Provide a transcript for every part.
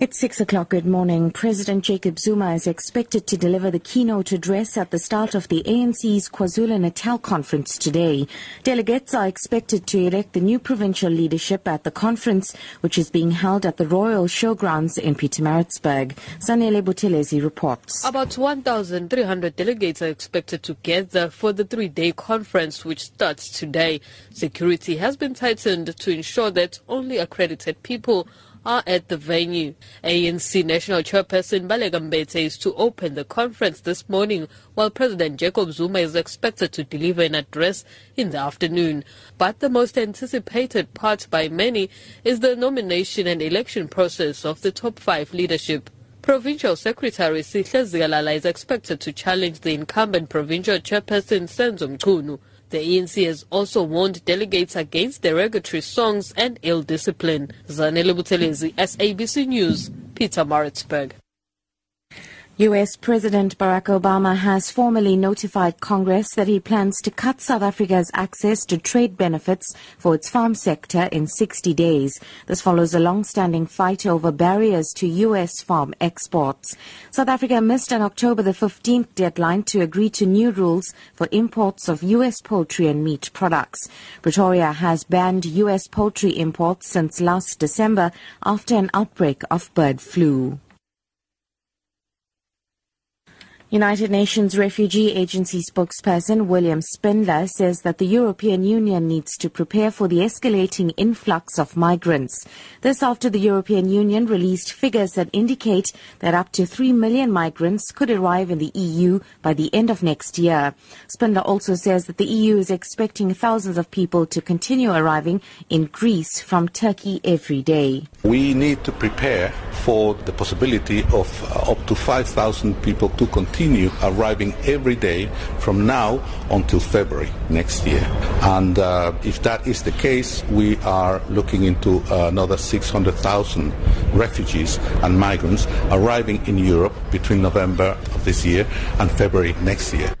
It's six o'clock. Good morning. President Jacob Zuma is expected to deliver the keynote address at the start of the ANC's KwaZulu Natal conference today. Delegates are expected to elect the new provincial leadership at the conference, which is being held at the Royal Showgrounds in Pietermaritzburg. Sanele Buthelezi reports. About 1,300 delegates are expected to gather for the three-day conference, which starts today. Security has been tightened to ensure that only accredited people are at the venue. ANC National Chairperson Baleka Mbete is to open the conference this morning, while President Jacob Zuma is expected to deliver an address in the afternoon. But the most anticipated part by many is the nomination and election process of the top five leadership. Provincial Secretary Sihle Zikalala is expected to challenge the incumbent provincial chairperson Senzo Mchunu. The ANC has also warned delegates against derogatory songs and ill discipline. Zanele Buthelezi, SABC News, Pietermaritzburg. U.S. President Barack Obama has formally notified Congress that he plans to cut South Africa's access to trade benefits for its farm sector in 60 days. This follows a long-standing fight over barriers to U.S. farm exports. South Africa missed an October the 15th deadline to agree to new rules for imports of U.S. poultry and meat products. Pretoria has banned U.S. poultry imports since last December after an outbreak of bird flu. United Nations Refugee Agency spokesperson William Spindler says that the European Union needs to prepare for the escalating influx of migrants. This after the European Union released figures that indicate that up to 3 million migrants could arrive in the EU by the end of next year. Spindler also says that the EU is expecting thousands of people to continue arriving in Greece from Turkey every day. We need to prepare for the possibility of uh, up to 5,000 people to continue continue arriving every day from now until February next year. And uh, if that is the case, we are looking into another 600,000 refugees and migrants arriving in Europe between November of this year and February next year.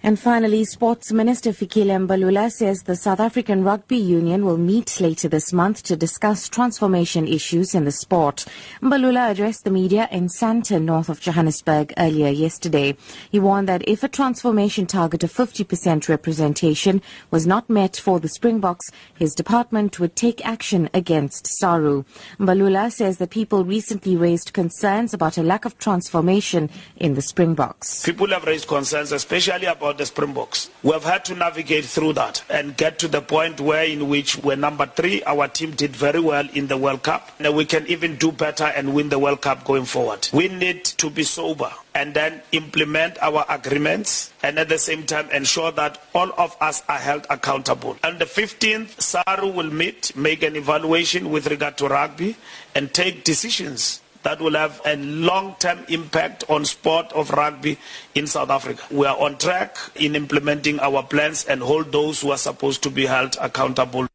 And finally, Sports Minister Fikile Mbalula says the South African Rugby Union will meet later this month to discuss transformation issues in the sport. Mbalula addressed the media in Sandton, north of Johannesburg, earlier yesterday. He warned that if a transformation target of 50% representation was not met for the Springboks, his department would take action against SARU. Mbalula says that people recently raised concerns about a lack of transformation in the Springboks. People have raised concerns, especially about about the Springboks. We have had to navigate through that and get to the point where in which we're number three, our team did very well in the World Cup. And we can even do better and win the World Cup going forward. We need to be sober and then implement our agreements and at the same time ensure that all of us are held accountable. On the 15th, SARU will meet, make an evaluation with regard to rugby and take decisions that will have a long-term impact on sport of rugby in South Africa. We are on track in implementing our plans and hold those who are supposed to be held accountable.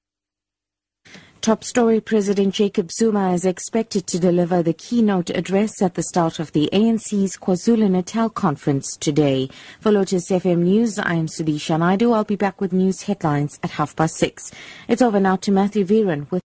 Top story President Jacob Zuma is expected to deliver the keynote address at the start of the ANC's KwaZulu Natal conference today. For Lotus FM News, I am Sudisha Naidu. I'll be back with news headlines at half past six. It's over now to Matthew Viren with